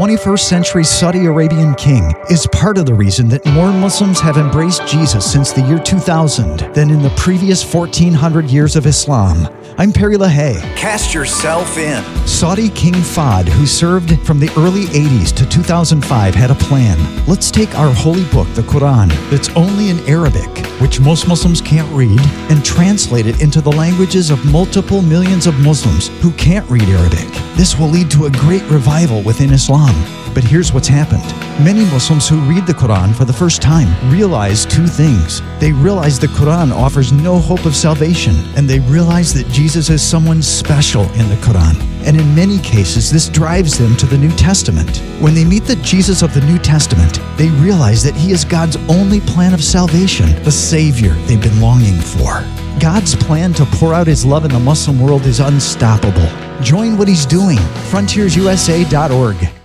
21st century Saudi Arabian king is part of the reason that more Muslims have embraced Jesus since the year 2000 than in the previous 1400 years of Islam. I'm Perry LaHaie. Cast yourself in. Saudi King Fahd, who served from the early 80s to 2005, had a plan. Let's take our holy book, the Quran, that's only in Arabic, which most Muslims can't read, and translate it into the languages of multiple millions of Muslims who can't read Arabic. This will lead to a great revival within Islam. But here's what's happened. Many Muslims who read the Quran for the first time realize two things. They realize the Quran offers no hope of salvation, and they realize that Jesus is someone special in the Quran. And in many cases, this drives them to the New Testament. When they meet the Jesus of the New Testament, they realize that he is God's only plan of salvation, the Savior they've been longing for. God's plan to pour out his love in the Muslim world is unstoppable. Join what he's doing. FrontiersUSA.org.